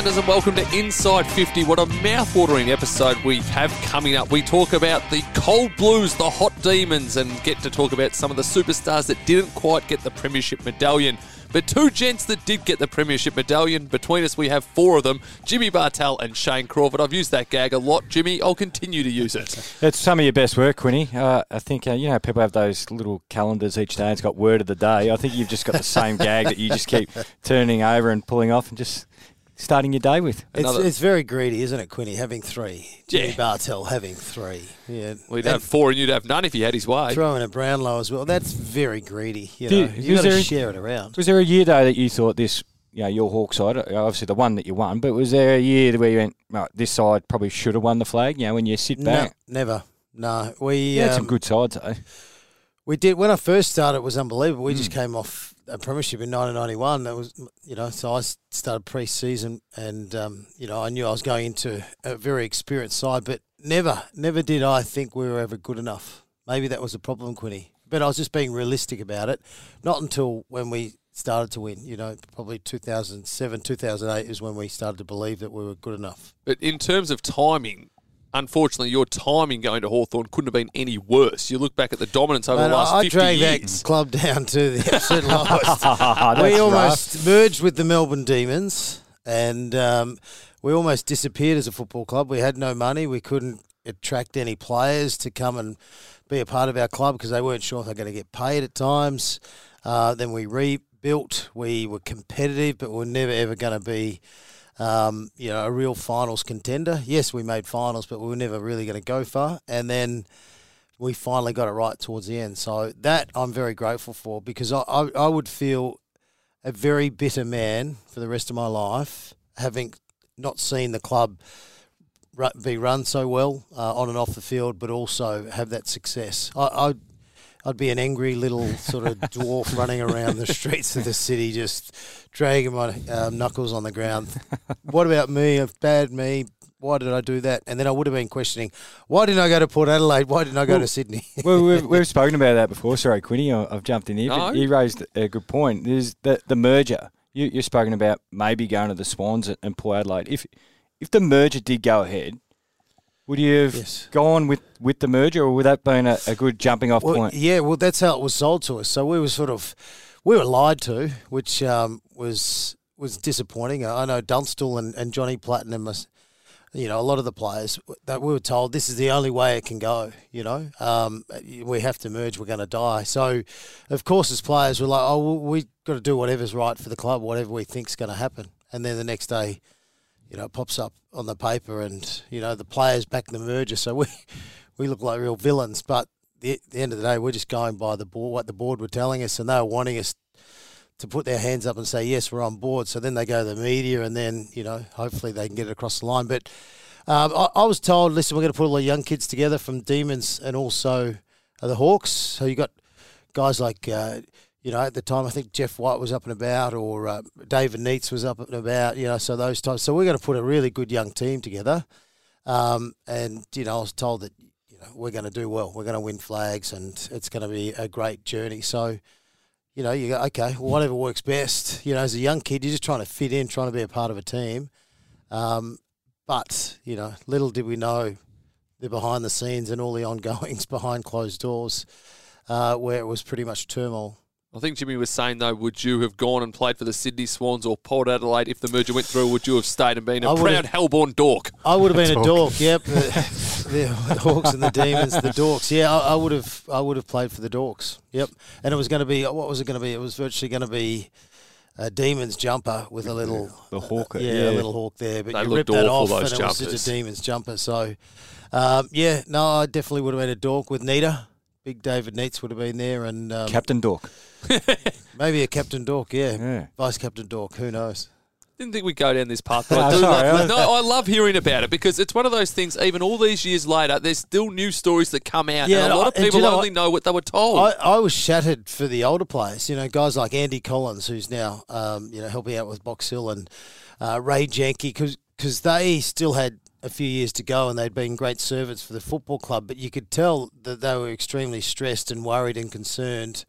punters, and welcome to Inside 50. What a mouth-watering episode we have coming up. We talk about the cold blues, the hot demons, and get to talk about some of the superstars that didn't quite get the premiership medallion. But two gents that did get the premiership medallion. Between us, we have four of them: Jimmy Bartel and Shane Crawford. I've used that gag a lot, Jimmy. I'll continue to use it. It's some of your best work, Quinny. Uh, I think uh, you know people have those little calendars each day. It's got word of the day. I think you've just got the same gag that you just keep turning over and pulling off and just starting your day with. It's, Another- it's very greedy, isn't it, Quinny, having three? Jimmy Yeah. Bartel having three. Yeah. We'd And have four, and you'd have none if he had his way. throw in a Brownlow as well. That's very greedy. You Do- know, is you got to share it around. Was there a year though that you thought this, you know, your Hawk side, uh, obviously the one that you won, but was there a year where you went, right, this side probably should have won the flag? You know, when you sit No, back, never. No, we you had some um, good sides though. We did when I first started. It was unbelievable. We Hmm. just came off a premiership in 1991. That was, you know, so I started pre-season, and um, you know, I knew I was going into a very experienced side, but never, never did I think we were ever good enough. Maybe that was a problem, Quinny. But I was just being realistic about it. Not until when we started to win. You know, probably 2007, 2008 is when we started to believe that we were good enough. But in terms of timing, unfortunately, your timing going to Hawthorn couldn't have been any worse. You look back at the dominance over Mate, the last I, I 50 dragged years. that club down to the absolute lowest. That's we rough. almost merged with the Melbourne Demons, and um, we almost disappeared as a football club. We had no money. We couldn't attract any players to come and be a part of our club because they weren't sure if they're going to get paid at times. Uh, then we rebuilt. We were competitive, but we we're never ever going to be. Um, you know, a real finals contender. Yes, we made finals, but we were never really going to go far. And then we finally got it right towards the end. So that I'm very grateful for because I, I, I would feel a very bitter man for the rest of my life having not seen the club be run so well uh, on and off the field, but also have that success. I, I'd, I'd be an angry little sort of dwarf running around the streets of the city, just dragging my um, knuckles on the ground. What about me? Bad me. Why did I do that? And then I would have been questioning, why didn't I go to Port Adelaide? Why didn't I go Well, to Sydney? well, we've, we've spoken about that before. Sorry, Quinny, I- I've jumped in here. No. But you raised a good point. There's the the merger. You, you've spoken about maybe going to the Swans and, and Port Adelaide. If if the merger did go ahead, would you have Yes. gone with, with the merger, or would that been a, a good jumping off Well, point? yeah, well, that's how it was sold to us. So we were sort of, we were lied to, which um, was was disappointing. I know Dunstall and, and Johnny Platten, was, you know, a lot of the players that we were told this is the only way it can go. You know, um, we have to merge. We're going to die. So, of course, as players, we're like, oh, well, we got to do whatever's right for the club, whatever we think's going to happen. And then the next day, you know, it pops up on the paper, and you know the players back the merger. So we we look like real villains. But the, the end of the day, we're just going by the board, what the board were telling us, and they were wanting us to put their hands up and say yes, we're on board. So then they go to the media, and then you know, hopefully they can get it across the line. But um, I, I was told, listen, we're going to put all the young kids together from Demons and also uh, the Hawks. So you got guys like. Uh, you know, at the time, I think Jeff White was up and about, or uh, David Neitz was up and about. You know, so those types. So we're going to put a really good young team together. Um, and you know, I was told that you know we're going to do well. We're going to win flags, and it's going to be a great journey. So, you know, you go okay, whatever works best. You know, as a young kid, you're just trying to fit in, trying to be a part of a team. Um, but you know, little did we know the behind the scenes and all the ongoings behind closed doors, uh, where it was pretty much turmoil. I think Jimmy was saying, though, would you have gone and played for the Sydney Swans or Port Adelaide if the merger went through? Would you have stayed and been a proud would've- Hellborn dork? I would have been a Dork. dork. Yep, the, the Hawks and the Demons, the Dorks. Yeah, I, I would have. I would have played for the Dorks. Yep, and it was going to be. What was it going to be? It was virtually going to be a Demons jumper with a little The hawk, yeah, yeah. a little hawk there. But They you ripped that off, those and it was jumpers. just a Demons jumper. So, um, yeah, no, I definitely would have been a dork with Nita. Big David Neitz would have been there, and um, Captain Dork. maybe a Captain Dork. Yeah, Yeah. Vice Captain Dork. Who knows? Didn't think we'd go down this path, but I No, do sorry, love, I- no, I love hearing about it because it's one of those things. Even all these years later, there's still new stories that come out, Yeah, and a lot I- of and do people you know only what? know what they were told. I, I was shattered for the older players. You know, guys like Andy Collins, who's now um, you know helping out with Box Hill, and uh, Ray Jencke, because they still had a few years to go and they'd been great servants for the football club. But you could tell that they were extremely stressed and worried and concerned.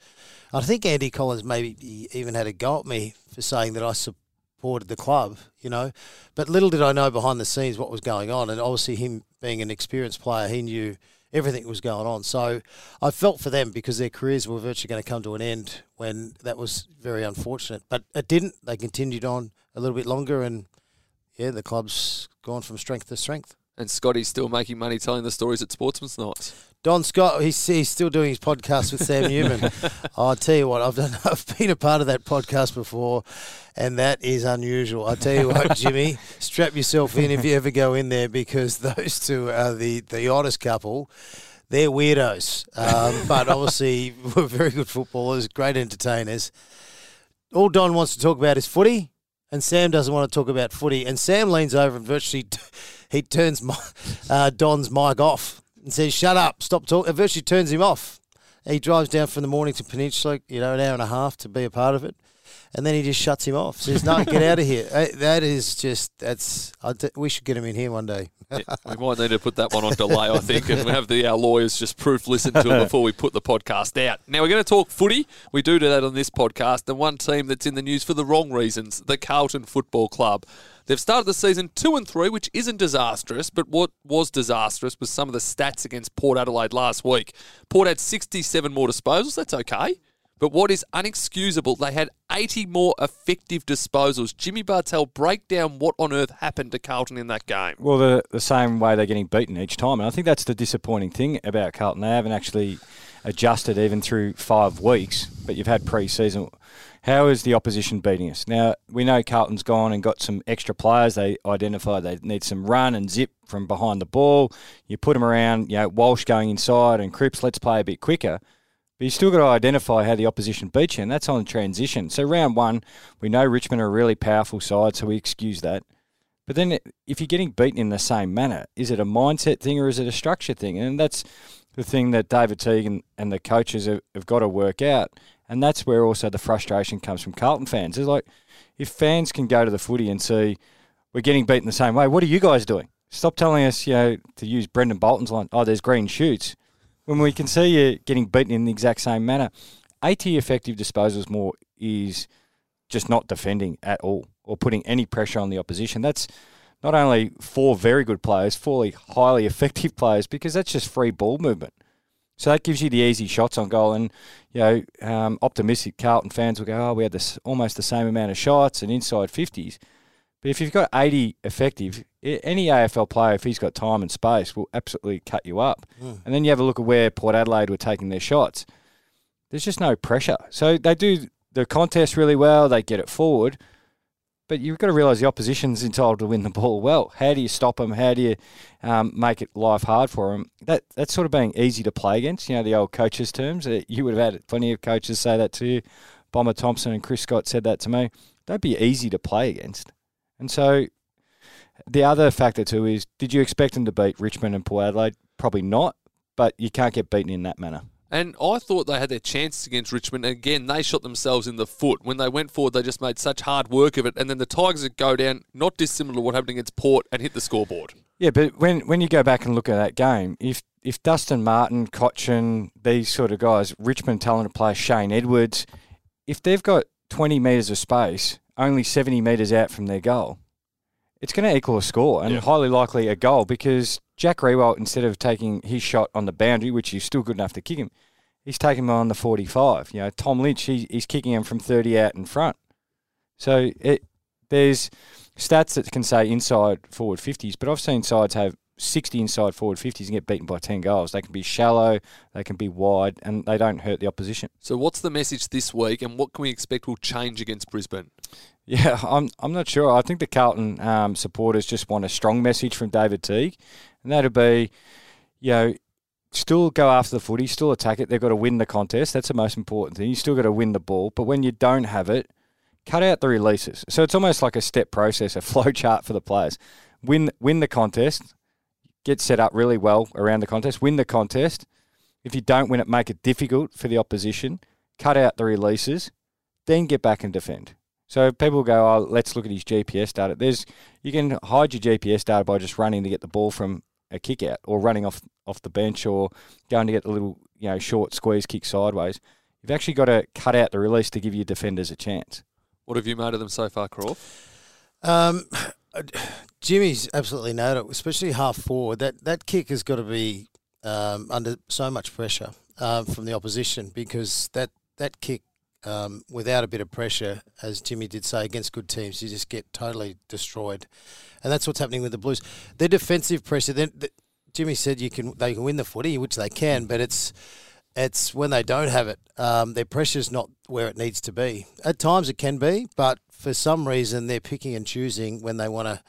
I think Andy Collins maybe even had a go at me for saying that I supported the club, you know. But little did I know behind the scenes what was going on, and obviously him being an experienced player, he knew everything was going on. So I felt for them because their careers were virtually going to come to an end when that was very unfortunate. But it didn't. They continued on a little bit longer, and yeah, the club's gone from strength to strength. And Scotty's still making money telling the stories at Sportsman's Nights. Don Scott, he's, he's still doing his podcast with Sam Newman. I'll tell you what, I've done, I've been a part of that podcast before, and that is unusual. I tell you what, Jimmy, strap yourself in if you ever go in there because those two are the the oddest couple. They're weirdos, um, but obviously we're very good footballers, great entertainers. All Don wants to talk about is footy, and Sam doesn't want to talk about footy. And Sam leans over and virtually he turns my, uh, Don's mic off and says, "Shut up, stop talking." It virtually turns him off. He drives down from the morning to Peninsula, you know, an hour and a half to be a part of it, and then he just shuts him off. Says, "No, get out of here." That is just that's. I d- we should get him in here one day. Yeah, we might need to put that one on delay, I think, and have the our lawyers just proof listen to it before we put the podcast out. Now we're going to talk footy. We do do that on this podcast, and one team that's in the news for the wrong reasons: the Carlton Football Club. They've started the season two and three, which isn't disastrous, but what was disastrous was some of the stats against Port Adelaide last week. Port had 67 more disposals. That's okay. But what is unexcusable, they had 80 more effective disposals. Jimmy Bartel, break down what on earth happened to Carlton in that game. Well, the the same way they're getting beaten each time, and I think that's the disappointing thing about Carlton. They haven't actually adjusted even through five weeks, but you've had pre-season. How is the opposition beating us? Now we know Carlton's gone and got some extra players. They identified they need some run and zip from behind the ball. You put them around, you know, Walsh going inside and Cripps. Let's play a bit quicker. But you still got to identify how the opposition beats you, and that's on transition. So round one, we know Richmond are a really powerful side, so we excuse that. But then, if you're getting beaten in the same manner, is it a mindset thing or is it a structure thing? And that's the thing that David Teague and, and the coaches have, have got to work out. And that's where also the frustration comes from Carlton fans. It's like, if fans can go to the footy and see we're getting beaten the same way, what are you guys doing? Stop telling us, you know, to use Brendon Bolton's line, oh, there's green shoots. When we can see you getting beaten in the exact same manner. 80 effective disposals more is just not defending at all or putting any pressure on the opposition. That's not only four very good players, four highly effective players, because that's just free ball movement. So that gives you the easy shots on goal. And, you know, um, optimistic Carlton fans will go, oh, we had this almost the same amount of shots and inside 50s. But if you've got 80 effective, any AFL player, if he's got time and space, will absolutely cut you up. And then you have a look at where Port Adelaide were taking their shots. There's just no pressure. So they do the contest really well, they get it forward. But you've got to realise the opposition's entitled to win the ball well. How do you stop them? How do you um, make it life hard for them? That that's sort of being easy to play against. You know the old coaches' terms. Uh, You would have had plenty of coaches say that to you. Bomber Thompson and Chris Scott said that to me. Don't be easy to play against. And so the other factor too is, did you expect them to beat Richmond and Port Adelaide? Probably not. But you can't get beaten in that manner. And I thought they had their chances against Richmond. And again, they shot themselves in the foot. When they went forward, they just made such hard work of it. And then the Tigers would go down, not dissimilar to what happened against Port, and hit the scoreboard. Yeah, but when when you go back and look at that game, if if Dustin Martin, Cotchin, these sort of guys, Richmond talented player Shane Edwards, if they've got 20 metres of space, only 70 metres out from their goal, it's going to equal a score and Yeah. highly likely a goal because Jack Riewoldt, instead of taking his shot on the boundary, which he's still good enough to kick him, he's taking him on the 45. You know, Tom Lynch, he, he's kicking him from 30 out in front. So it there's stats that can say inside forward 50s, but I've seen sides have 60 inside forward 50s and get beaten by 10 goals. They can be shallow, they can be wide, and they don't hurt the opposition. So, what's the message this week, and what can we expect will change against Brisbane? Yeah, I'm I'm not sure. I think the Carlton um, supporters just want a strong message from David Teague, and that'll be, you know, still go after the footy, still attack it. They've got to win the contest. That's the most important thing. You still got to win the ball, but when you don't have it, cut out the releases. So it's almost like a step process, a flow chart for the players. Win win the contest, get set up really well around the contest. Win the contest. If you don't win it, make it difficult for the opposition. Cut out the releases, then get back and defend. So people go, oh, let's look at his GPS data. There's you can hide your GPS data by just running to get the ball from a kick out or running off off the bench or going to get the little you know short squeeze kick sideways. You've actually got to cut out the release to give your defenders a chance. What have you made of them so far, Crawf? Um, Jimmy's absolutely nailed it, especially half forward. That that kick has got to be um, under so much pressure um, from the opposition because that that kick um, without a bit of pressure, as Jimmy did say, against good teams, you just get totally destroyed, and that's what's happening with the Blues. Their defensive pressure. Then Jimmy said you can they can win the footy, which they can, but it's it's when they don't have it. Um, their pressure's not where it needs to be. At times it can be, but for some reason they're picking and choosing when they want to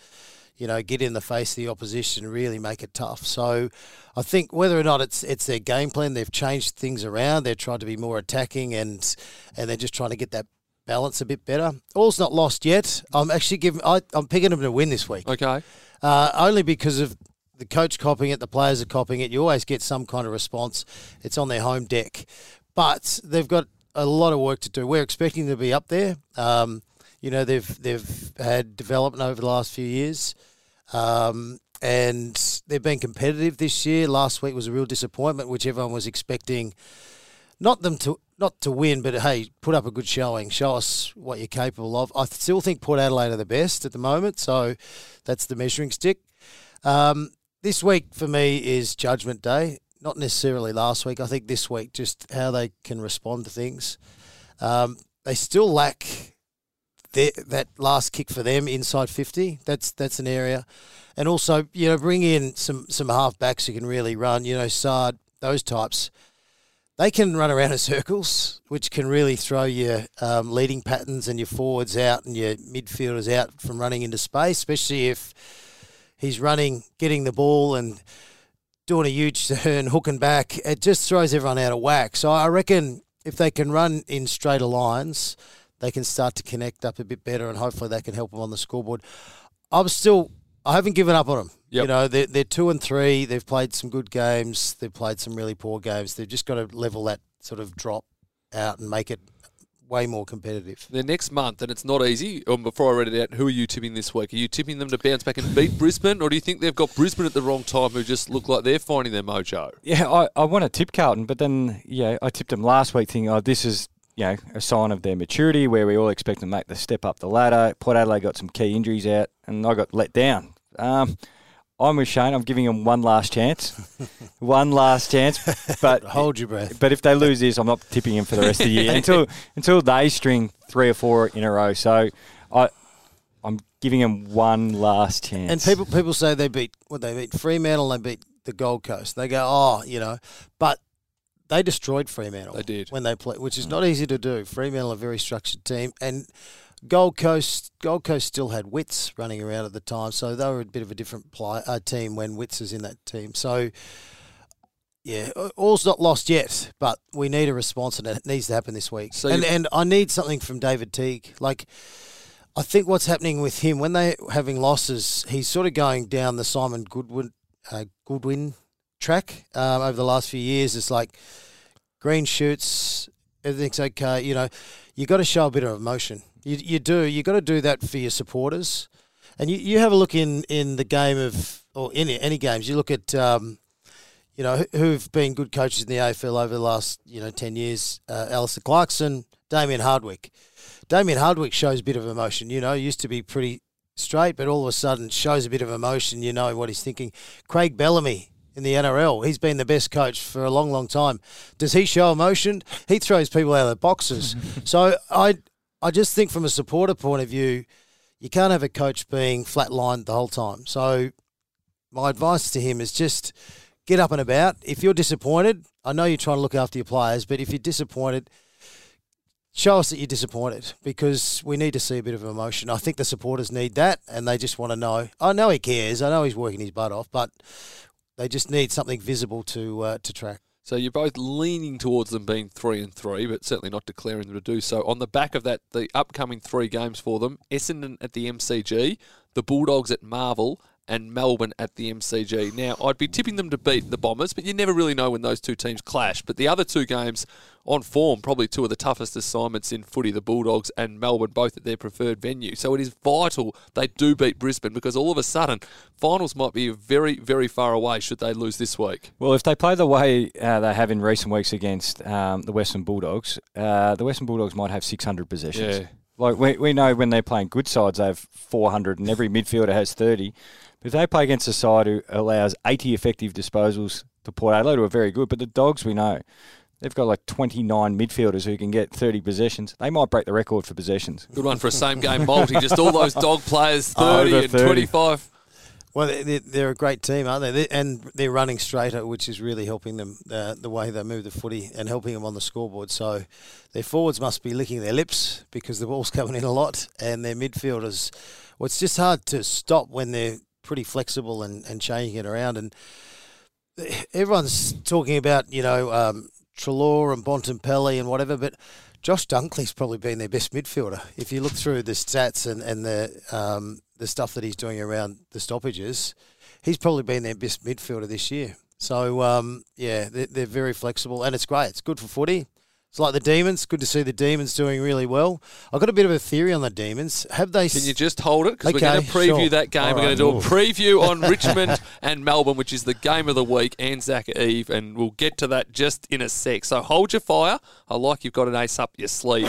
you know, get in the face of the opposition, really make it tough. So I think whether or not it's it's their game plan, they've changed things around. They're trying to be more attacking and and they're just trying to get that balance a bit better. All's not lost yet. I'm actually giving I, am picking them to win this week. Okay. Uh, only because of the coach copying it, the players are copying it. You always get some kind of response. It's on their home deck, but they've got a lot of work to do. We're expecting them to be up there. Um, you know, they've they've had development over the last few years. Um, and they've been competitive this year. Last week was a real disappointment, which everyone was expecting not them to not to win, but hey, put up a good showing. Show us what you're capable of. I still think Port Adelaide are the best at the moment, so that's the measuring stick. Um, this week for me is Judgment Day. Not necessarily last week. I think this week, just how they can respond to things. Um, they still lack that last kick for them inside 50. That's that's an area. And also, you know, bring in some, some half backs who can really run, you know, Saad, those types. They can run around in circles, which can really throw your um, leading patterns and your forwards out and your midfielders out from running into space, especially if he's running, getting the ball and doing a huge turn, hooking back. It just throws everyone out of whack. So I reckon if they can run in straighter lines – they can start to connect up a bit better, and hopefully they can help them on the scoreboard. I'm still, I haven't given up on them. Yep. You know, they're, they're two and three. They've played some good games. They've played some really poor games. They've just got to level that sort of drop out and make it way more competitive. The next month, and it's not easy. Um, before I read it out, who are you tipping this week? Are you tipping them to bounce back and beat Brisbane, or do you think they've got Brisbane at the wrong time, who just look like they're finding their mojo? Yeah, I, I want to tip Carlton, but then yeah, I tipped them last week, thinking, oh, this is you know, a sign of their maturity where we all expect them to make the step up the ladder. Port Adelaide got some key injuries out, and I got let down. Um, I'm with Shane. I'm giving them one last chance, one last chance. But hold your breath. But if they lose this, I'm not tipping them for the rest of the year until until they string three or four in a row. So I. I'm giving them one last chance. And people people say they beat what they beat Fremantle, they beat the Gold Coast. They go, oh, you know, but they destroyed Fremantle. They did when they played, which is not easy to do. Fremantle, a very structured team, and Gold Coast, Gold Coast still had Witts running around at the time, so they were a bit of a different play, uh, team when Witts was in that team. So, yeah, all's not lost yet, but we need a response, and it needs to happen this week. So and and I need something from David Teague. Like, I think what's happening with him when they're having losses, he's sort of going down the Simon Goodwin uh, Goodwin track um, over the last few years. It's like green shoots, everything's okay. You know, you got to show a bit of emotion. You, you do. You got to do that for your supporters. And you, you have a look in, in the game of, or any, any games, you look at, um, you know, who've been good coaches in the AFL over the last, you know, 10 years. Uh, Alastair Clarkson, Damien Hardwick. Damien Hardwick shows a bit of emotion. You know, used to be pretty straight, but all of a sudden shows a bit of emotion. You know what he's thinking. Craig Bellamy, in the NRL. He's been the best coach for a long, long time. Does he show emotion? He throws people out of the boxes. so I, I just think from a supporter point of view, you can't have a coach being flatlined the whole time. So my advice to him is just get up and about. If you're disappointed, I know you're trying to look after your players, but if you're disappointed, show us that you're disappointed because we need to see a bit of emotion. I think the supporters need that and they just want to know. I know he cares. I know he's working his butt off, but they just need something visible to uh, to track. So you're both leaning towards them being three and three, but certainly not declaring them to do so. On the back of that, the upcoming three games for them: Essendon at the MCG, the Bulldogs at Marvel, and Melbourne at the MCG. Now, I'd be tipping them to beat the Bombers, but you never really know when those two teams clash. But the other two games on form, probably two of the toughest assignments in footy, the Bulldogs and Melbourne, both at their preferred venue. So it is vital they do beat Brisbane because all of a sudden, finals might be very, very far away should they lose this week. Well, if they play the way uh, they have in recent weeks against um, the Western Bulldogs, uh, the Western Bulldogs might have 600 possessions. Yeah. Like we, we know when they're playing good sides, they have 400 and every midfielder has 30. But if they play against a side who allows 80 effective disposals to Port Adelaide, who are very good, but the Dogs we know, they've got like 29 midfielders who can get 30 possessions. They might break the record for possessions. Good one for a same game multi. Just all those dog players, 30 Over and 30. 25. Well, they- they're a great team, aren't they? They- And they're running straighter, which is really helping them uh, the way they move the footy and helping them on the scoreboard. So their forwards must be licking their lips because the ball's coming in a lot, and their midfielders. Well, it's just hard to stop when they're pretty flexible and, and changing it around. And everyone's talking about you know um, Treloar and Bontempelli and whatever, but Josh Dunkley's probably been their best midfielder. If you look through the stats and and the um, the stuff that he's doing around the stoppages, he's probably been their best midfielder this year. So um, yeah, they're, they're very flexible and it's great. It's good for footy. It's like the Demons. Good to see the Demons doing really well. I've got a bit of a theory on the Demons. Have they? Can you just hold it? Because we're going to preview sure. that game. All we're going to right. do a preview on Richmond and Melbourne, which is the game of the week, Anzac Eve, and we'll get to that just in a sec. So hold your fire. I like you've got an ace up your sleeve.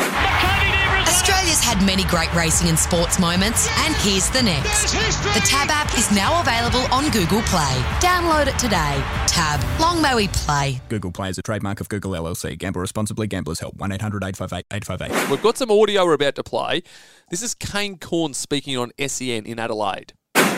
Australia's had many great racing and sports moments, and here's the next. The Tab app is now available on Google Play. Download it today. Tab, long may we play. Google Play is a trademark of Google LLC. Gamble responsibly. Gamblers help. 1 800 858 858. We've got some audio we're about to play. This is Kane Cornes speaking on SEN in Adelaide.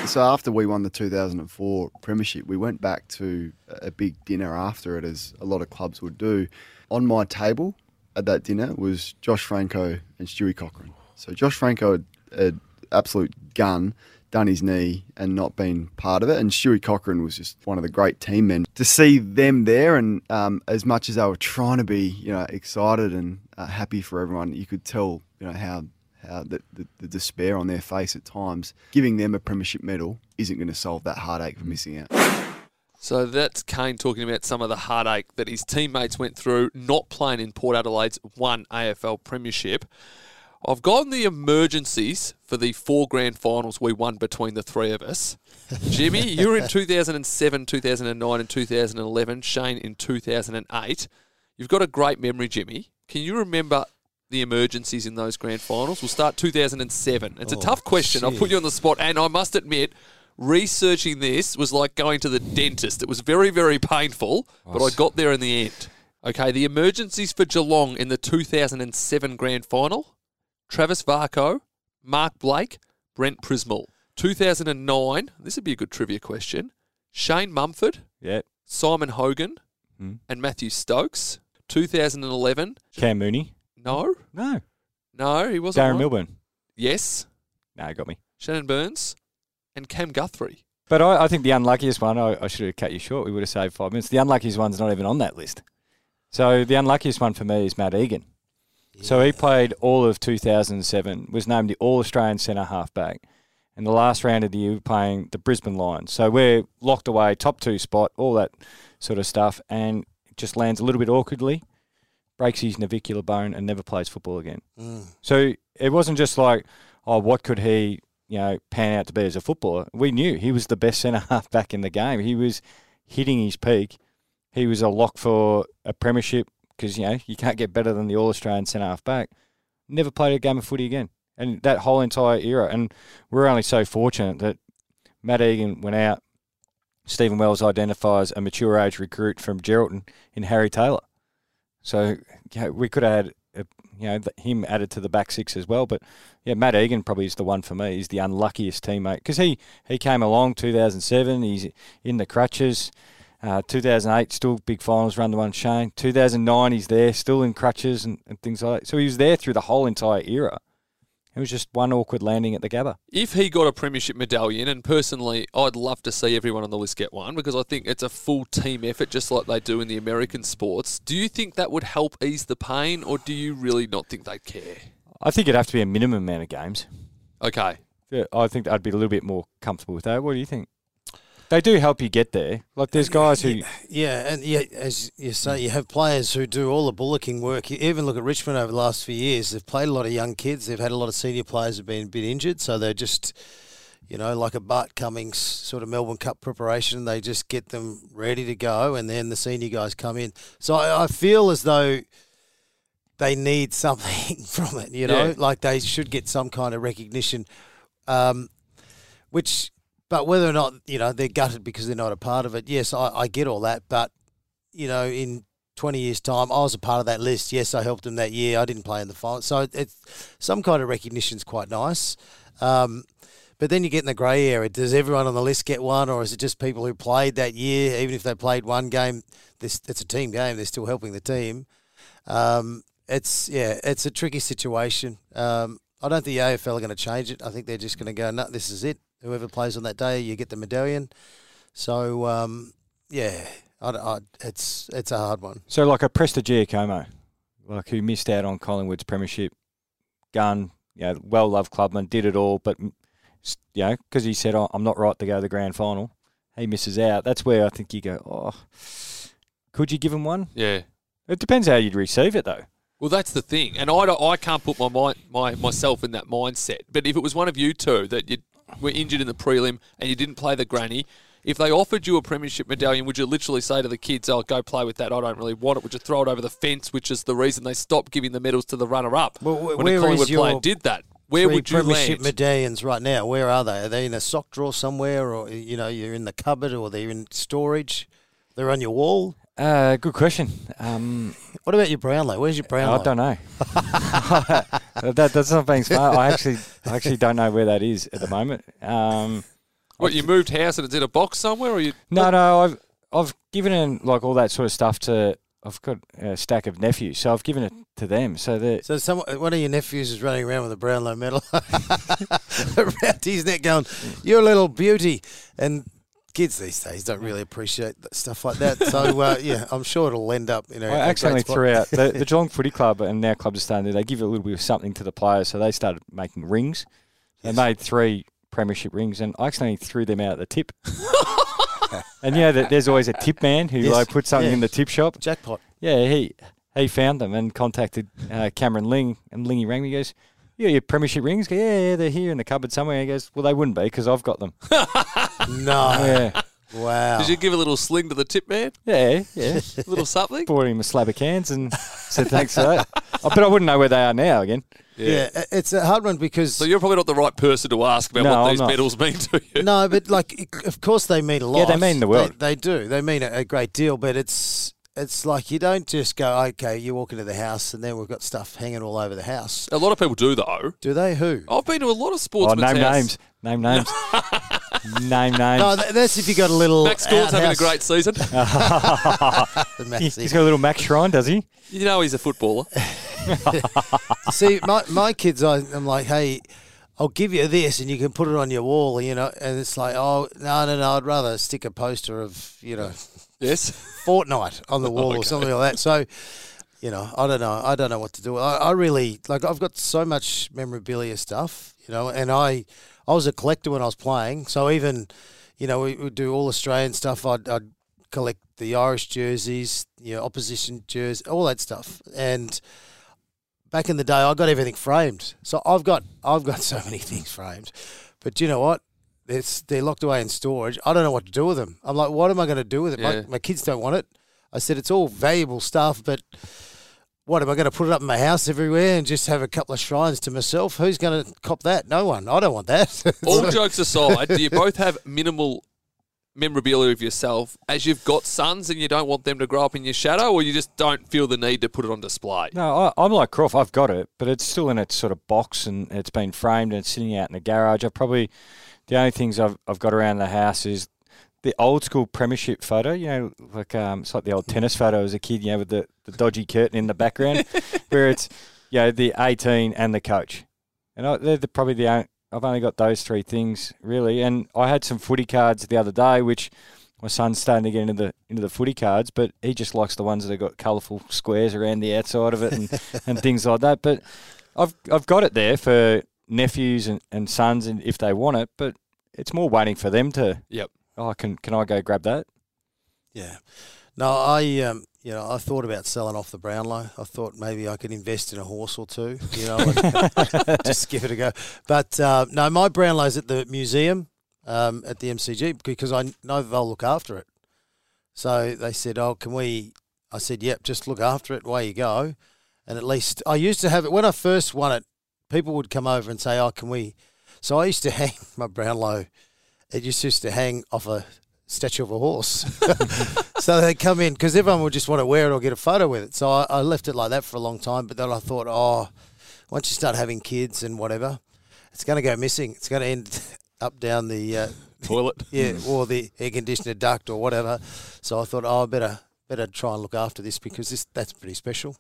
So after we won the 2004 Premiership, we went back to a big dinner after it, as a lot of clubs would do. On my table at that dinner was Josh Francou and Stewie Cochrane. So Josh Francou had, had absolute gun, done his knee and not been part of it, and Stewie Cochrane was just one of the great team men. To see them there, and um, as much as they were trying to be, you know, excited and uh, happy for everyone, you could tell, you know, how how the, the, the despair on their face at times. Giving them a premiership medal isn't going to solve that heartache for missing out. So that's Kane talking about some of the heartache that his teammates went through not playing in Port Adelaide's one AFL Premiership. I've gotten the emergencies for the four grand finals we won between the three of us. Jimmy, you were in 2007, 2009, and 2011. Shane in 2008. You've got a great memory, Jimmy. Can you remember the emergencies in those grand finals? We'll start 2007. It's a Oh, tough question. I'll put you on the spot, and I must admit, researching this was like going to the dentist. It was very, very painful, but I got there in the end. Okay, the emergencies for Geelong in the 2007 grand final Travis Varcoe, Mark Blake, Brent Prismall. 2009, this would be a good trivia question. Shane Mumford, Yeah. Simon Hogan, Hmm. and Matthew Stokes. 2011, Cam Mooney. no, No. no, he wasn't. Darren right. Milburn. Yes, No, got me. Shannon Byrnes, and Cam Guthrie. But I, I think the unluckiest one, I, I should have cut you short. We would have saved five minutes. The unluckiest one's not even on that list. So the unluckiest one for me is Matt Egan. So he played all of 2007, was named the All Australian centre halfback. In the last round of the year, playing the Brisbane Lions. So we're locked away, top two spot, all that sort of stuff, and it just lands a little bit awkwardly, breaks his navicular bone, and never plays football again. Mm. So it wasn't just like, oh, what could he, you know, pan out to be as a footballer? We knew he was the best centre half back in the game. He was hitting his peak. He was a lock for a premiership because you know you can't get better than the All Australian centre half back. Never played a game of footy again, and that whole entire era. And we're only so fortunate that Matt Egan went out. Stephen Wells identifies a mature age recruit from Geraldton in Harry Taylor. So you know, we could have had you know him added to the back six as well. But yeah, Matt Egan probably is the one for me. He's the unluckiest teammate because he he came along 2007. He's in the crutches. Uh, 2008 still big finals run the one Shane. 2009 he's there still in crutches and, and things like that. So he was there through the whole entire era. It was just one awkward landing at the Gabba. If he got a premiership medallion, and personally, I'd love to see everyone on the list get one because I think it's a full team effort, just like they do in the American sports. Do you think that would help ease the pain, or do you really not think they'd care? I think it'd have to be a minimum amount of games. Okay, Yeah, I think I'd be a little bit more comfortable with that. What do you think? They do help you get there. Like there's guys who Yeah, and yeah, as you say, you have players who do all the bullocking work. You even look at Richmond over the last few years. They've played a lot of young kids. They've had a lot of senior players who've been a bit injured, so they're just, you know, like a Bart Cummings sort of Melbourne Cup preparation. They just get them ready to go, and then the senior guys come in. So I, I feel as though they need something from it. You know, Yeah. like they should get some kind of recognition. Um, which, but whether or not you know they're gutted because they're not a part of it, yes, I, I get all that. But you know, in twenty years' time, I was a part of that list. Yes, I helped them that year. I didn't play in the final, so it's some kind of recognition's quite nice. Um, but then you get in the grey area. Does everyone on the list get one, or is it just people who played that year? Even if they played one game, this it's a team game. They're still helping the team. Um, it's yeah, it's a tricky situation. Um, I don't think the AFL are going to change it. I think they're just going to go, no, this is it. Whoever plays on that day, you get the medallion. So um, yeah, I, I, it's it's a hard one. So like a Presta Giacomo, like who missed out on Collingwood's premiership, gun, you know, well loved clubman, did it all, but s- you know, because he said, oh, "I'm not right to go to the grand final," he misses out. That's where I think you go, "Oh, could you give him one?" Yeah. It depends how you'd receive it, though. Well, that's the thing, and I, I can't put my mind my myself in that mindset. But if it was one of you two that you were injured in the prelim and you didn't play the granny, if they offered you a premiership medallion, would you literally say to the kids, "Oh, go play with that. I don't really want it." Would you throw it over the fence, which is the reason they stopped giving the medals to the runner-up Well, wh- when a Collingwood player did that? Where would you premiership land? medallions right now? Where are they? Are they in a sock drawer somewhere, or you know, you're in the cupboard, or they're in storage? They're on your wall. Uh, good question. Um, What about your Brownlow? Where's your Brownlow? I don't know. that, that's not being smart. I actually, I actually don't know where that is at the moment. Um, what you moved house and it's in a box somewhere, or you? No, no, I've I've given in like all that sort of stuff to. I've got a stack of nephews, so I've given it to them. So they So some one of your nephews is running around with a Brownlow medal around his neck, going, "You're a little beauty." And kids these days don't really appreciate stuff like that. So uh, yeah, I'm sure it'll end up. You know, I accidentally threw out the, the Geelong Footy Club and now clubs are starting to. They give a little bit of something to the players, so they started making rings. They Yes. made three premiership rings, and I accidentally threw them out at the tip. and you know that there's always a tip man who Yes. like puts something Yeah. in the tip shop. jackpot. Yeah, he he found them and contacted uh, Cameron Ling, and Lingy rang me. He goes, "Yeah, your premiership rings." Go, yeah, yeah, they're here in the cupboard somewhere. He goes, "Well, they wouldn't be because I've got them." No, yeah, wow. Did you give a little sling to the tip man? yeah, yeah. A little something? Bought him a slab of cans and said thanks for that. Oh, but I wouldn't know where they are now again. yeah. i- uh, it's a hard one because So you're probably not the right person to ask about No, what these medals mean to you. no, but like, of course they mean a lot. Yeah, they mean the world. They, they do. They mean a, a great deal. But it's it's like you don't just go, okay, you walk into the house and then we've got stuff hanging all over the house. A lot of people do though. Do they? Who? I've been to a lot of Oh, sportsmen's name house. names. Name names. name names. No, th- that's if you got a little. Max Gawn's having a great season. He- Maxi. He's got a little Max shrine, does he? you know he's a footballer. See, my my kids, I, I'm like, hey, I'll give you this, and you can put it on your wall, you know. And it's like, oh no, no, no, I'd rather stick a poster of, you know, Yes. Fortnite on the wall or something like that. So, you know, I don't know. I don't know what to do. I, I really like. I've got so much memorabilia stuff, you know, and I, I was a collector when I was playing. So even, you know, we would do all Australian stuff. I'd, I'd collect the Irish jerseys, you know, opposition jerseys, all that stuff. And back in the day, I got everything framed. So I've got, I've got so many things framed. But you know what? It's, they're locked away in storage. I don't know what to do with them. I'm like, what am I going to do with it? Yeah. My, my kids don't want it. I said, it's all valuable stuff, but what am I going to put it up in my house everywhere and just have a couple of shrines to myself? Who's going to cop that? No one. I don't want that. All jokes aside, do you both have minimal memorabilia of yourself as you've got sons and you don't want them to grow up in your shadow, or you just don't feel the need to put it on display? No, I, I'm like Crawf. I've got it, but it's still in its sort of box and it's been framed and it's sitting out in the garage. I probably the only things I've I've got around the house is the old school premiership photo. You know, like um, it's like the old tennis photo as a kid. You know, with the, the dodgy curtain in the background, where it's you know the 18 and the coach, and I, they're the, probably the only, I've only got those three things really. And I had some footy cards the other day, which my son's starting to get into the into the footy cards, but he just likes the ones that have got colourful squares around the outside of it and, and things like that. But I've I've got it there for nephews and, and sons, and if they want it, but it's more waiting for them to. Yep. Oh, can can I go grab that? Yeah. No, I um, you know, I thought about selling off the Brownlow. I thought maybe I could invest in a horse or two, you know, just give it a go. But uh, no, my Brownlow's at the museum um, at the MCG because I know they'll look after it. So they said, "Oh, can we?" I said, "Yep, just look after it. Away you go." and at least I used to have it when I first won it. People would come over and say, "Oh, can we?" So I used to hang my Brownlow. It used to hang off a statue of a horse. so they come in because everyone would just want to wear it or get a photo with it. So I, I left it like that for a long time. But then I thought, oh, once you start having kids and whatever, it's going to go missing. It's going to end up down the uh, Toilet. yeah, or the air conditioner duct or whatever. So I thought, oh, I better better try and look after this because this that's pretty special.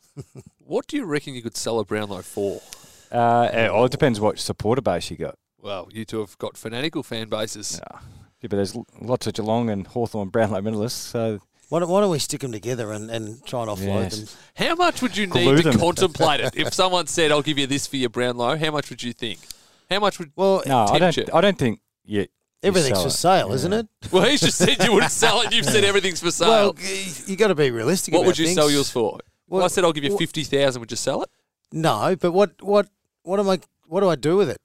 What do you reckon you could sell a Brownlow for? Uh, well, it depends what supporter base you got. Well, you two have got fanatical fan bases. Yeah, but there's lots of Geelong and Hawthorn Brownlow medalists, so Why don't, why don't we stick them together and, and try and offload Yes. them? How much would you Glue need to contemplate it? If someone said, "I'll give you this for your Brownlow," how much would you think? How much would? Well, no, I don't. you. I don't think. Yeah, you everything's for sale, Yeah. isn't it? Well, he's just said you wouldn't sell it. You've said everything's for sale. Well, you got to be realistic. what about would you things. sell yours for? Well, I said I'll give you well- fifty thousand. Would you sell it No, but what what what am I? What do I do with it?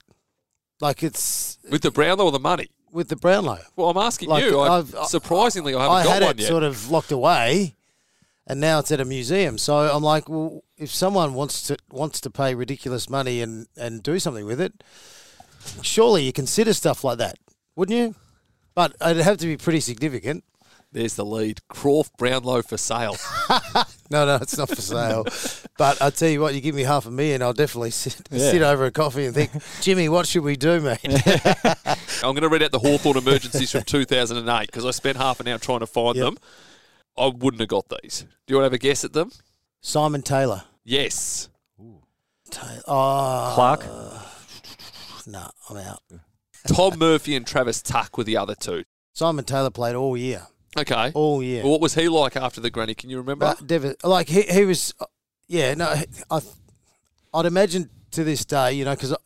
Like it's with the Brownlow or the money? With the Brownlow. Well, I'm asking Like, you. I, I've- surprisingly, I haven't I got had one it yet. sort of locked away, and now it's at a museum. So I'm like, well, if someone wants to wants to pay ridiculous money and and do something with it, surely you consider stuff like that, wouldn't you? But it'd have to be pretty significant. There's the lead. Crawf Brownlow for sale. No, no, it's not for sale. but I tell you what, you give me half a million, I'll definitely sit, Yeah. sit over a coffee and think, Jimmy, what should we do, mate? I'm going to read out the Hawthorn emergencies from 2008 because I spent half an hour trying to find Yep. them. I wouldn't have got these. Do you want to have a guess at them? Simon Taylor. Yes. Taylor. Oh, Clark. No, I'm out. Tom Murphy and Travis Tuck were the other two. Simon Taylor played all year. Okay. All year. Well, what was he like after the granny? Can you remember? But like he, he was, yeah. No, I, I'd imagine to this day, you know, because I,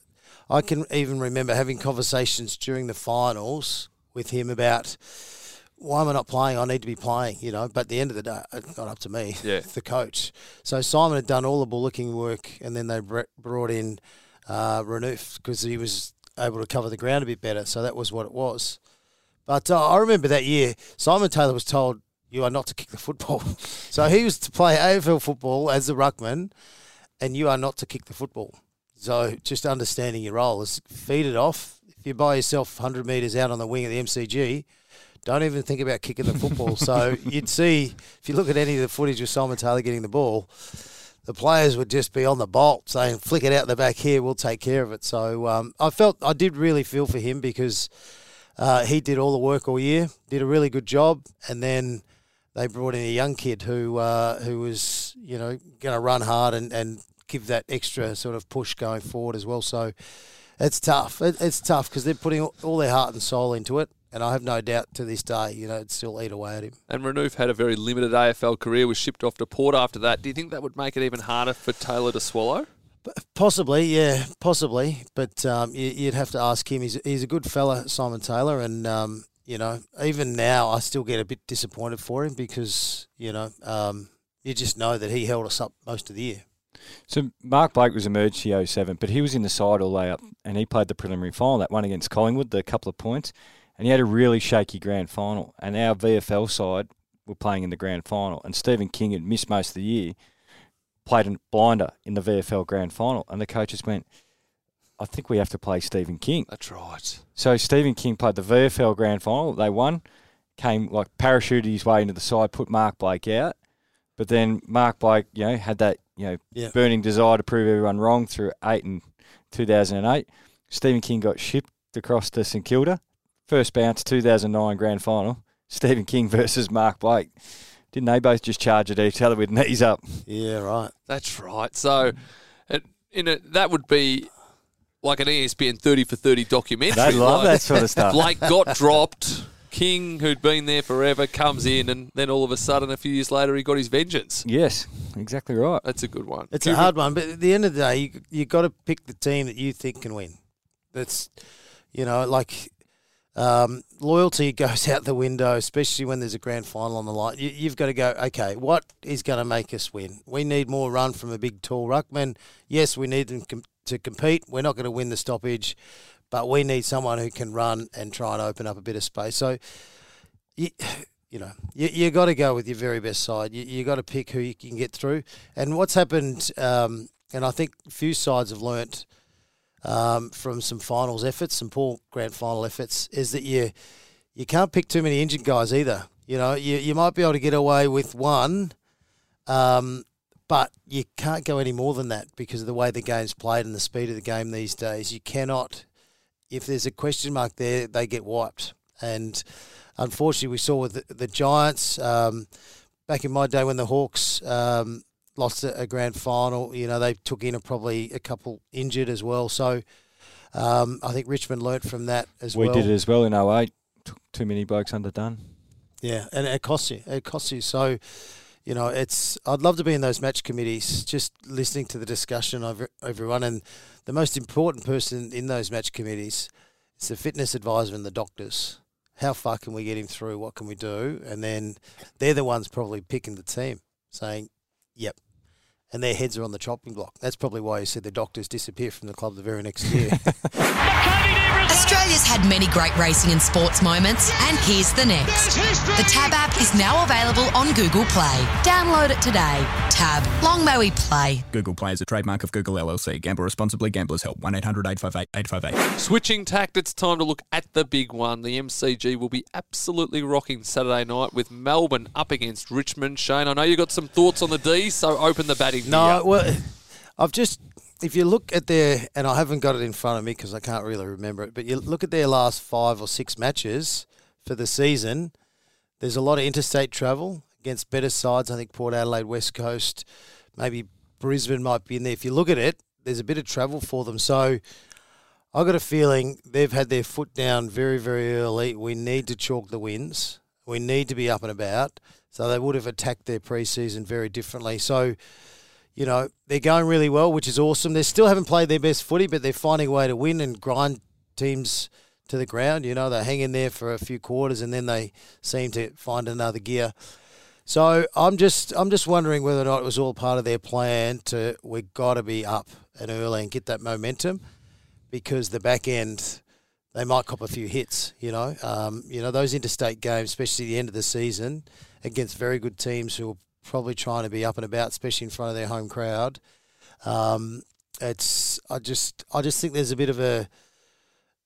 I can even remember having conversations during the finals with him about why am I not playing? I need to be playing, you know. But at the end of the day, it's not up to me. Yeah. it's the coach. So Simon had done all the bullocking work, and then they br- brought in uh, Renouf because he was able to cover the ground a bit better. So that was what it was. But uh, I remember that year, Simon Taylor was told, You are not to kick the football. so he was to play AFL football as the ruckman, and you are not to kick the football. So just understanding your role is feed it off. If you're by yourself 100 metres out on the wing at the MCG, don't even think about kicking the football. so you'd see, if you look at any of the footage of Simon Taylor getting the ball, the players would just be on the bolt saying, flick it out the back here, we'll take care of it. So um, I felt, I did really feel for him because uh, he did all the work all year, did a really good job, and then they brought in a young kid who uh, who was you know going to run hard and, and give that extra sort of push going forward as well. So it's tough. It, it's tough because they're putting all- their heart and soul into it, and I have no doubt to this day, you know, it'd still eat away at him. and Renouf had a very limited AFL career, was shipped off to Port after that. Do you think that would make it even harder for Taylor to swallow? Possibly, yeah, possibly, but um, you, you'd have to ask him. He's he's a good fella, Simon Taylor, and um, you know, even now, I still get a bit disappointed for him because you know, um, you just know that he held us up most of the year. So Mark Blake was emerged emergency 07, but he was in the side all the way up, and he played the preliminary final, that one against Collingwood, the couple of points, and he had a really shaky grand final. And our VFL side were playing in the grand final, and Stephen King had missed most of the year, played a blinder in the VFL grand final, and the coaches went, "I think we have to play Stephen King." That's right. So Stephen King played the VFL grand final. They won, came like parachuted his way into the side, put Mark Blake out. But then Mark Blake, you know, had that you know Yeah. burning desire to prove everyone wrong through eight and 2008. Stephen King got shipped across to St Kilda. First bounce 2009 grand final. Stephen King versus Mark Blake. Didn't they both just charge at each other with knees up? Yeah, right. That's right. So, it, in a, that would be like an ESPN 30 for 30 documentary. They love like, that sort of stuff. Blake got dropped. King, who'd been there forever, comes in, and then all of a sudden, a few years later, he got his vengeance. Yes, exactly right. That's a good one. It's a hard one, but at the end of the day, you you got to pick the team that you think can win. That's, you know, like um, loyalty goes out the window, especially when there's a grand final on the line. You, you've got to go. Okay, what is going to make us win? We need more run from a big, tall ruckman. Yes, we need them com- to compete. We're not going to win the stoppage, but we need someone who can run and try and open up a bit of space. So. You, you know, you you got to go with your very best side. You you got to pick who you can get through. And what's happened, um, and I think few sides have learnt um, from some finals efforts, some poor grand final efforts, is that you you can't pick too many injured guys either. You know, you you might be able to get away with one. Um, but you can't go any more than that because of the way the game's played and the speed of the game these days. You cannot, if there's a question mark there, they get wiped. And unfortunately, we saw with the, the Giants um, back in my day when the Hawks um, lost a, grand final. You know, they took in a, probably a couple injured as well. So um, I think Richmond learnt from that as we well. We did it as well in 08. Took too many blokes underdone. Yeah, and it costs you. It costs you. So you know, it's I'd love to be in those match committees, just listening to the discussion of everyone. And the most important person in those match committees is the fitness advisor and the doctors. How far can we get him through? What can we do? And then they're the ones probably picking the team, saying, "Yep." And their heads are on the chopping block. That's probably why you said the doctors disappear from the club the very next year. Australia's had many great racing and sports moments, and here's the next. The Tab app is now available on Google Play. Download it today. Tab. Long may we play. Google Play is a trademark of Google LLC. Gamble responsibly. Gamblers help. 1 800 858 858. Switching tact, it's time to look at the big one. The MCG will be absolutely rocking Saturday night with Melbourne up against Richmond. Shane, I know you got some thoughts on the D, so open the batting. No, well, I've just if you look at their, and I haven't got it in front of me because I can't really remember it, but you look at their last five or six matches for the season, there's a lot of interstate travel against better sides. I think Port Adelaide, West Coast, maybe Brisbane might be in there. If you look at it, there's a bit of travel for them. So I've got a feeling they've had their foot down very, very early. We need to chalk the wins. We need to be up and about. So they would have attacked their preseason very differently. So you know, they're going really well, which is awesome. They still haven't played their best footy, but they're finding a way to win and grind teams to the ground. You know, they hang in there for a few quarters and then they seem to find another gear. So I'm just I'm just wondering whether or not it was all part of their plan to we've got to be up and early and get that momentum because the back end they might cop a few hits. You know, um, you know those interstate games, especially the end of the season against very good teams who probably trying to be up and about, especially in front of their home crowd. Um, it's I just I just think there's a bit of a,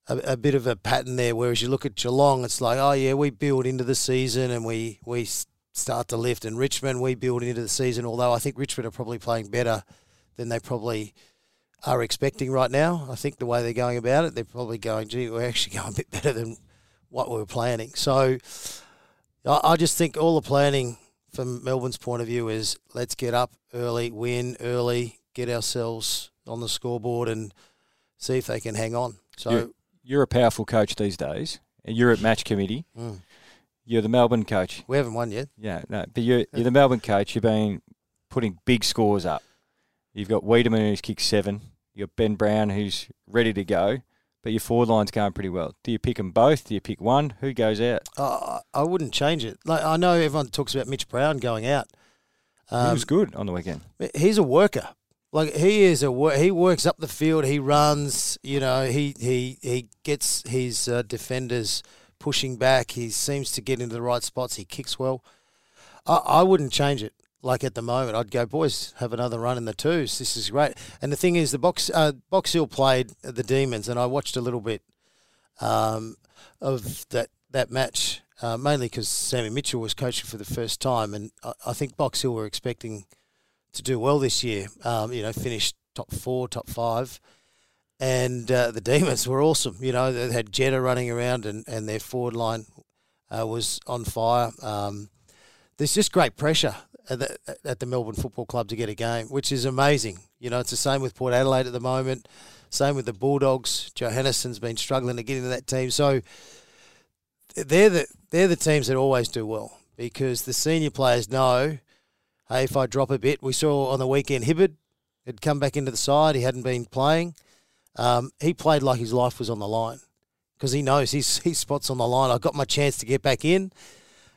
a, a bit of a pattern there. Whereas you look at Geelong, it's like oh yeah, we build into the season and we we start to lift. And Richmond, we build into the season. Although I think Richmond are probably playing better than they probably are expecting right now. I think the way they're going about it, they're probably going, gee, we're actually going a bit better than what we were planning. So I, I just think all the planning from Melbourne's point of view is let's get up early, win early, get ourselves on the scoreboard, and see if they can hang on. So you're, you're a powerful coach these days. You're at match committee. Mm. You're the Melbourne coach. We haven't won yet. Yeah, no, but you're, you're the Melbourne coach. You've been putting big scores up. You've got Weideman who's kicked seven. You've got Ben Brown who's ready to go but your forward line's going pretty well. Do you pick them both? Do you pick one? Who goes out? Uh, I wouldn't change it. Like I know everyone talks about Mitch Brown going out. Um, he was good on the weekend. He's a worker. Like he is a wor- he works up the field. He runs. You know, he he he gets his uh, defenders pushing back. He seems to get into the right spots. He kicks well. I, I wouldn't change it like at the moment, I'd go, boys, have another run in the twos. This is great. And the thing is, the box uh, Box Hill played the Demons, and I watched a little bit um, of that that match, uh, mainly because Sammy Mitchell was coaching for the first time, and I, I think Box Hill were expecting to do well this year. Um, you know, finish top four, top five. And uh, the Demons were awesome. You know, they had Jetta running around, and, and their forward line uh, was on fire. Um, there's just great pressure at the, at the Melbourne Football Club to get a game, which is amazing. You know, it's the same with Port Adelaide at the moment. Same with the Bulldogs. Johannisen's been struggling to get into that team. So they're the they're the teams that always do well because the senior players know, hey, if I drop a bit, we saw on the weekend Hibberd had come back into the side. He hadn't been playing. Um, he played like his life was on the line because he knows his his spot's on the line. I got my chance to get back in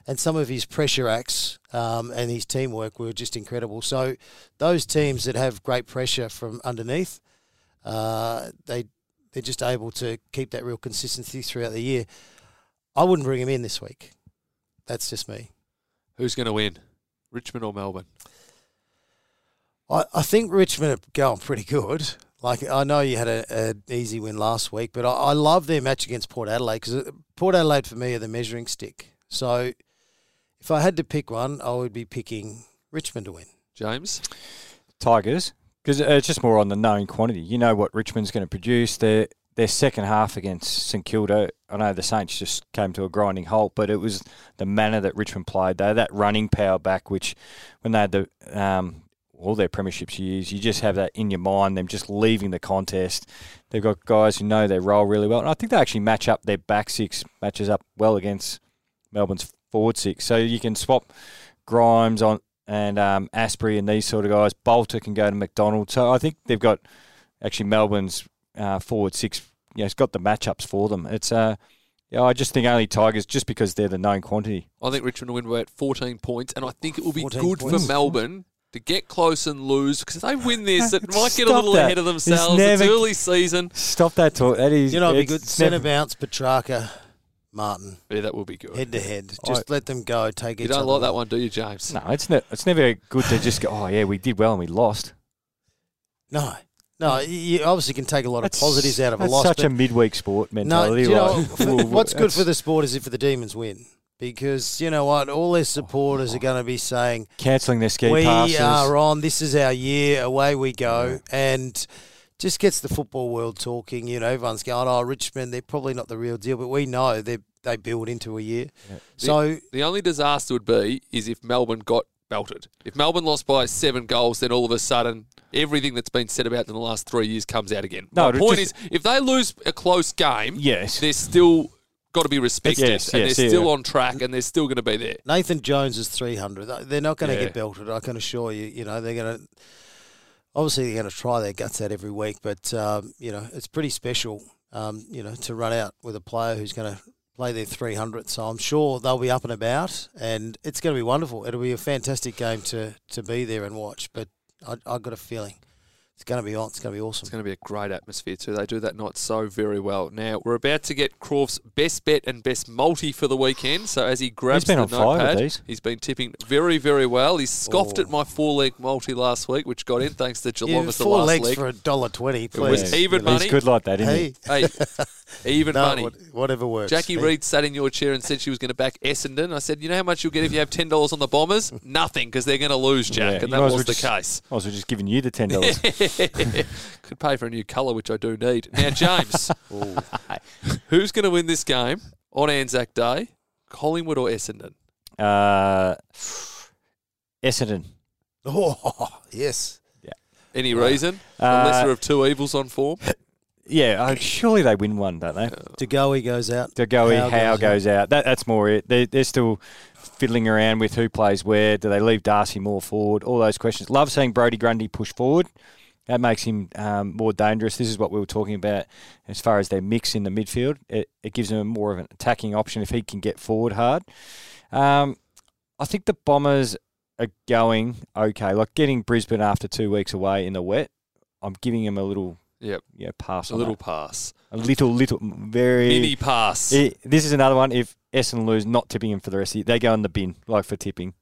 and some of his pressure acts um, and his teamwork were just incredible. So those teams that have great pressure from underneath, uh, they they're just able to keep that real consistency throughout the year. I wouldn't bring him in this week. that's just me. Who's going to win, Richmond or Melbourne? I, I think Richmond are going pretty good. Like I know you had an easy win last week, but I, I love their match against Port Adelaide because Port Adelaide for me are the measuring stick. So if I had to pick one, I would be picking Richmond to win. James, Tigers, because it's just more on the known quantity. You know what Richmond's going to produce. Their their second half against St Kilda. I know the Saints just came to a grinding halt, but it was the manner that Richmond played. They had that running power back, which when they had the um, all their premierships years, you just have that in your mind, them just leaving the contest. They've got guys who know their role really well. And I think they actually match up their back six matches up well against Melbourne's forward six. So you can swap Grimes on and um, Asprey and these sort of guys. Balta can go to McDonald. So I think they've got actually Melbourne's uh, forward six. You know, it's got the matchups for them. It's uh, yeah, I just think only Tigers just because they're the known quantity. I think Richmond will win by 14 points, and I think it will be good points. for Melbourne to get close and lose because if they win this, it might get a little that. ahead of themselves. It's never- early season. Stop that talk. That is, You know, it'd be good. Centre bounce, Petracca, Martin, Yeah, that will be good. head to head. Just let them go. Take it. you each don't other like that one, do you, James? No, it's ne- it's never good to just go. Oh yeah, we did well and we lost. No, no. You you obviously can take a lot of positives out of a loss. Such a midweek sport mentality. do you know, like, what- what's good for the sport is if the Demons win. Because you know what, all their supporters are going to be saying, cancelling their ski "We passes. are on. This is our year. Away we go." And just gets the football world talking. You know, everyone's going, "Oh, Richmond, they're probably not the real deal," but we know they they build into a year. So The only disaster would be is if Melbourne got belted. If Melbourne lost by seven goals, then all of a sudden everything that's been said about in the last three years comes out again. No, My point just- is, if they lose a close game, Yes. they're still got to be respected, Yes, and yes, they're still on track, and they're still going to be there. Nathan Jones is 300. They're not going to Yeah. get belted, I can assure you. You know, they're going to obviously they're going to try their guts out every week, but um, you know, it's pretty special. Um, you know, to run out with a player who's going to play their 300. So I'm sure they'll be up and about, and it's going to be wonderful. It'll be a fantastic game to to be there and watch. But I, I've got a feeling it's going to be on. It's going to be awesome. It's going to be a great atmosphere too. They do that night so very well. Now we're about to get Crawf's best bet and best multi for the weekend. So as he grabs been the on fire with notepad, these. he's been tipping very, very well. He scoffed Oh. at my four leg multi last week, which got in thanks to Geelong Yeah, as the four legs for a dollar twenty, It was please. even You know. money. He's good like that, isn't Hey, Hey, even no, money. whatever works. Jackie Hey, Reed sat in your chair and said she was going to back Essendon. I said, you know how much you'll get if you have ten dollars on the Bombers? Nothing, because they're going to lose, Jack, Yeah, and that was the just- case. I was just giving you the ten dollars. Could pay for a new colour, which I do need. Now, James, who's going to win this game on Anzac Day? Collingwood or Essendon? uh, Essendon. Oh yes. Yeah. Any reason? the Uh, lesser of two evils on form. Yeah, uh, surely they win one, don't they? De Goey goes out. To go Howe goes goes out. That, that's more it. They, they're still fiddling around with who plays where. Do they leave Darcy more forward? All those questions. Love seeing Brodie Grundy push forward. That makes him um, more dangerous. This is what we were talking about as far as their mix in the midfield. It, it gives them more of an attacking option if he can get forward hard. Um, I think the Bombers are going okay. Like getting Brisbane after two weeks away in the wet, I'm giving them a little Yep, yeah pass. a on little that. pass. a little, little, very Mini pass. it- this is another one. If Essendon lose, not tipping him for the rest of the They go in the bin, like for tipping.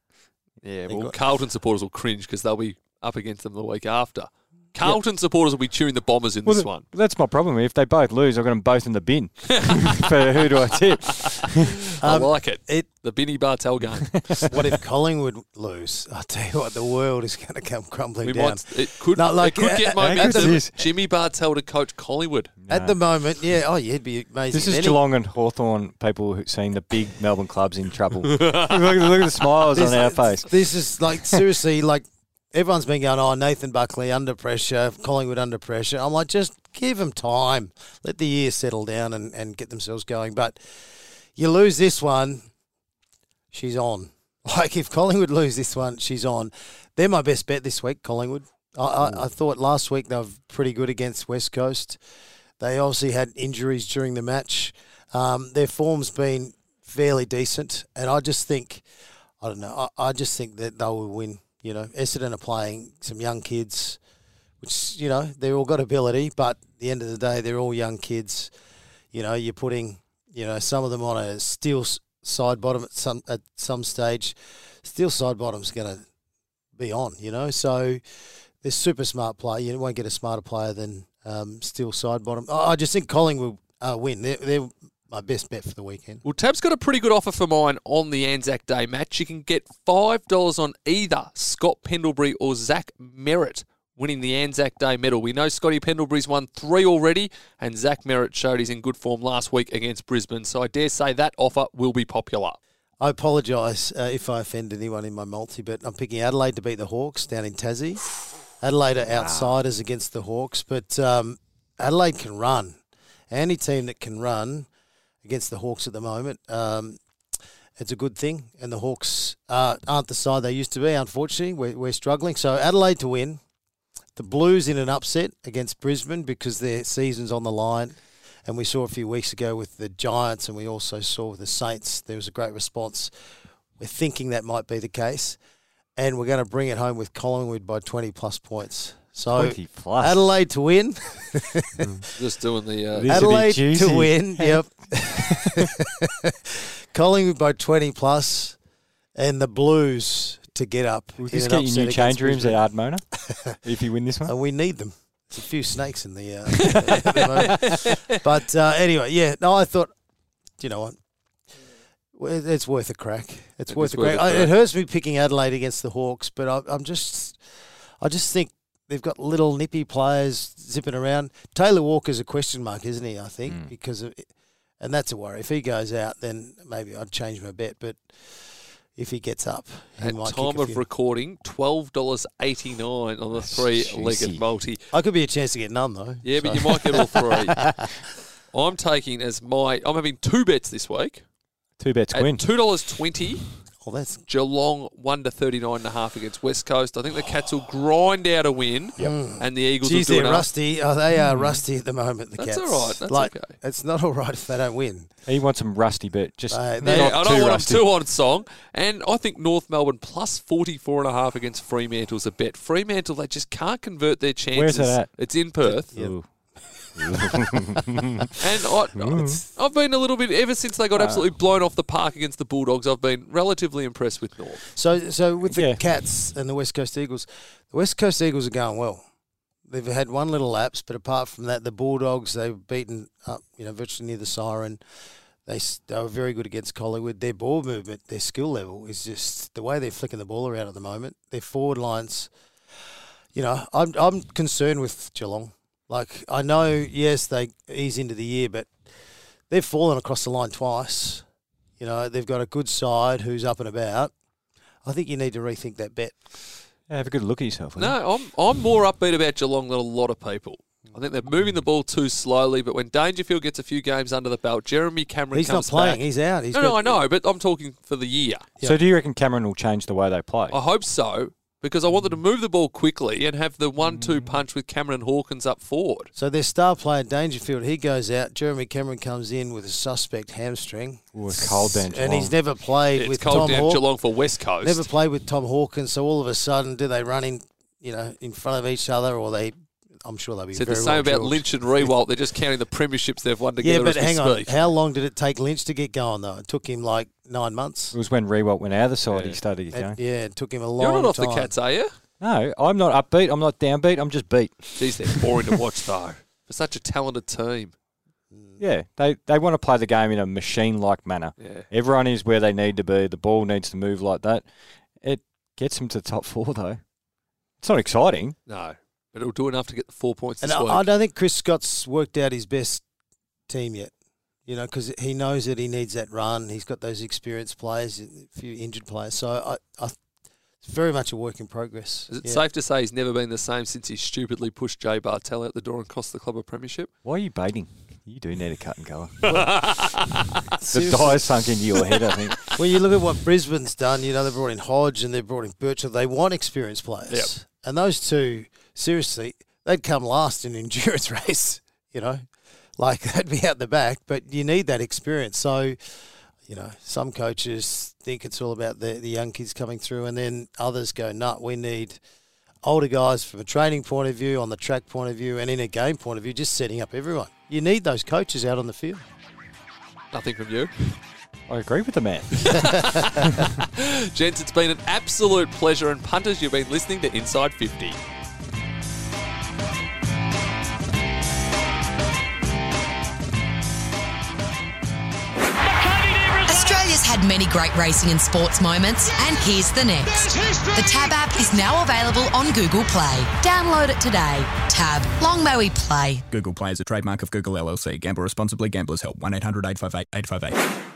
Yeah, They well, got- Carlton supporters will cringe because they'll be up against them the week after. Carlton supporters will be cheering the Bombers in Well, this th- one. That's my problem. If they both lose, I've got them both in the bin. for who do I tip? I Um, like it. It The Binny Bartel game. what if Collingwood lose? I tell you what, the world is going to come crumbling We down. might. It could. Not like, it could uh, get uh, at momentum. the- Jimmy Bartel to coach Collingwood. At the moment, yeah. Oh, yeah, it'd be amazing. This is Any- Geelong and Hawthorn people who seeing the big Melbourne clubs in trouble. look, look at the smiles on our face. This is like seriously, like everyone's been going, "Oh, Nathan Buckley under pressure, Collingwood under pressure." I'm like, just give them time, let the year settle down and, and get themselves going. But you lose this one, she's on. Like if Collingwood lose this one, she's on. They're my best bet this week, Collingwood. I, I, I thought last week they were pretty good against West Coast. They obviously had injuries during the match. Um, their form's been fairly decent, and I just think, I don't know, I, I just think that they will win. You know, Essendon are playing some young kids, which you know they've all got ability, but at the end of the day, they're all young kids. You know, you're putting, you know, some of them on a steel side bottom at some at some stage, Steele Sidebottom's going to be on. You know, so they're super smart player. You won't get a smarter player than um, Steele Sidebottom. I I just think Collingwood uh, win. They're, they're my best bet for the weekend. Well, Tab's got a pretty good offer for mine on the Anzac Day match. You can get $5 on either Scott Pendlebury or Zach Merrett winning the Anzac Day medal. We know Scotty Pendlebury's won three already, and Zach Merrett showed he's in good form last week against Brisbane. So I dare say that offer will be popular. I apologise uh, if I offend anyone in my multi, but I'm picking Adelaide to beat the Hawks down in Tassie. Adelaide are outsiders against the Hawks, but um, Adelaide can run. Any team that can run against the Hawks at the moment, um, it's a good thing. And the Hawks uh, aren't the side they used to be, unfortunately. We're, we're struggling. So Adelaide to win. The Blues in an upset against Brisbane because their season's on the line. And we saw a few weeks ago with the Giants, and we also saw with the Saints, there was a great response. We're thinking that might be the case. And we're going to bring it home with Collingwood by 20 plus points. So plus. Adelaide to win. Just doing the. Uh, This would be Adelaide to win. Yep. Collingwood by 20 plus, and the Blues to get up. Will in this get you new against change rooms Brisbane. at Ardmona if you win this one? And we need them. There's a few snakes in the. Uh, at the. But uh, anyway, yeah. No, I thought, Do you know what? It's worth a crack. It's It worth is a crack. worth a I, crack. it hurts me picking Adelaide against the Hawks, but I, I'm just, I just think they've got little nippy players zipping around. Taylor Walker's a question mark, isn't he? I think Hmm. because of, and that's a worry. If he goes out, then maybe I'd change my bet. But if he gets up, he at might kick time a of few. recording, twelve dollars eighty nine on the three-legged multi. I could be a chance to get none though. Yeah, but you might get all three. I'm taking as my. I'm having two bets this week Two bets at win. two dollars twenty. Oh, that's Geelong one to thirty nine and a half against West Coast. I think the Cats will grind out a win, and the Eagles Geez, will do they're rusty. Oh, they are rusty at the moment. The That's Cats. all right, that's like, okay. It's not all right if they don't win. He wants some rusty, but just Uh, not they- Yeah, I don't too want rusty. them too on song. And I think North Melbourne plus 44 and a half against Fremantle's a bet. Fremantle, they just can't convert their chances. Where's that at? It's in Perth. Ooh. And I, mm. I've been a little bit, ever since they got uh, absolutely blown off the park against the Bulldogs, I've been relatively impressed with North. So, so with the Yeah. Cats and the West Coast Eagles, the West Coast Eagles are going well. They've had one little lapse, but apart from that, the Bulldogs they've beaten up, you know, virtually near the siren. They, they were very good against Collingwood. Their ball movement, their skill level is just the way they're flicking the ball around at the moment. Their forward lines, you know, I'm I'm concerned with Geelong. Like I know, yes, they ease into the year, but they've fallen across the line twice. You know, they've got a good side who's up and about. I think you need to rethink that bet. Yeah, have a good look at yourself. will you? No, I'm, I'm more upbeat about Geelong than a lot of people. I think they're moving the ball too slowly, but when Dangerfield gets a few games under the belt, Jeremy Cameron He's not playing. back. He's out. He's no, no, I know, but I'm talking for the year. So do you reckon Cameron will change the way they play? I hope so because I wanted to hmm. move the ball quickly and have the one-two hmm. punch with Cameron Hawkins up forward. So their star player Dangerfield, he goes out. Jeremy Cameron comes in with a suspect hamstring, Ooh, it's cold down and he's never played It's with cold Tom down Hawkins. Geelong for West Coast. Never played with Tom Hawkins. So all of a sudden, do they run in, you know, in front of each other, or they? I'm sure they'll be Said very the same well about drilled. Lynch and Riewoldt. They're just counting the premierships they've won together. Yeah, but as we hang on. speak. How long did it take Lynch to get going though? It took him like nine months. It was when Riewoldt went out of the side Yeah. he started to get going. Yeah, it took him a long time. You're not off time. the Cats, are you? No, I'm not upbeat. I'm not downbeat. I'm just beat. Jeez, they're boring to watch though. For such a talented team. Mm. Yeah, they they want to play the game in a machine-like manner. Yeah. Everyone is where they need to be. The ball needs to move like that. It gets them to the top four though. It's not exciting. No, but it'll do enough to get the four points And this I, week. I don't think Chris Scott's worked out his best team yet. You know, because he knows that he needs that run. He's got those experienced players, a few injured players. So I, I, it's very much a work in progress. Is it Yeah. safe to say he's never been the same since he stupidly pushed Jay Bartel out the door and cost the club a premiership? Why are you baiting? You do need a cut and colour. the Seriously. die sunk into your head. I think. well, you look at what Brisbane's done, you know, they brought in Hodge and they brought in Birchall. They want experienced players. Yep. And those two, seriously, they'd come last in an endurance race, you know. Like they'd be out the back, but you need that experience. So, you know, some coaches think it's all about the, the young kids coming through, and then others go, no, we need older guys from a training point of view, on the track point of view, and in a game point of view, just setting up everyone. You need those coaches out on the field. Nothing from you. I agree with the man. Gents, it's been an absolute pleasure. And punters, you've been listening to Inside 50. Had many great racing and sports moments, and here's the next. The Tab app is now available on Google Play. Download it today. Tab, long may we play. Google Play is a trademark of Google LLC. Gamble responsibly. Gamblers help. 1 800 858 858.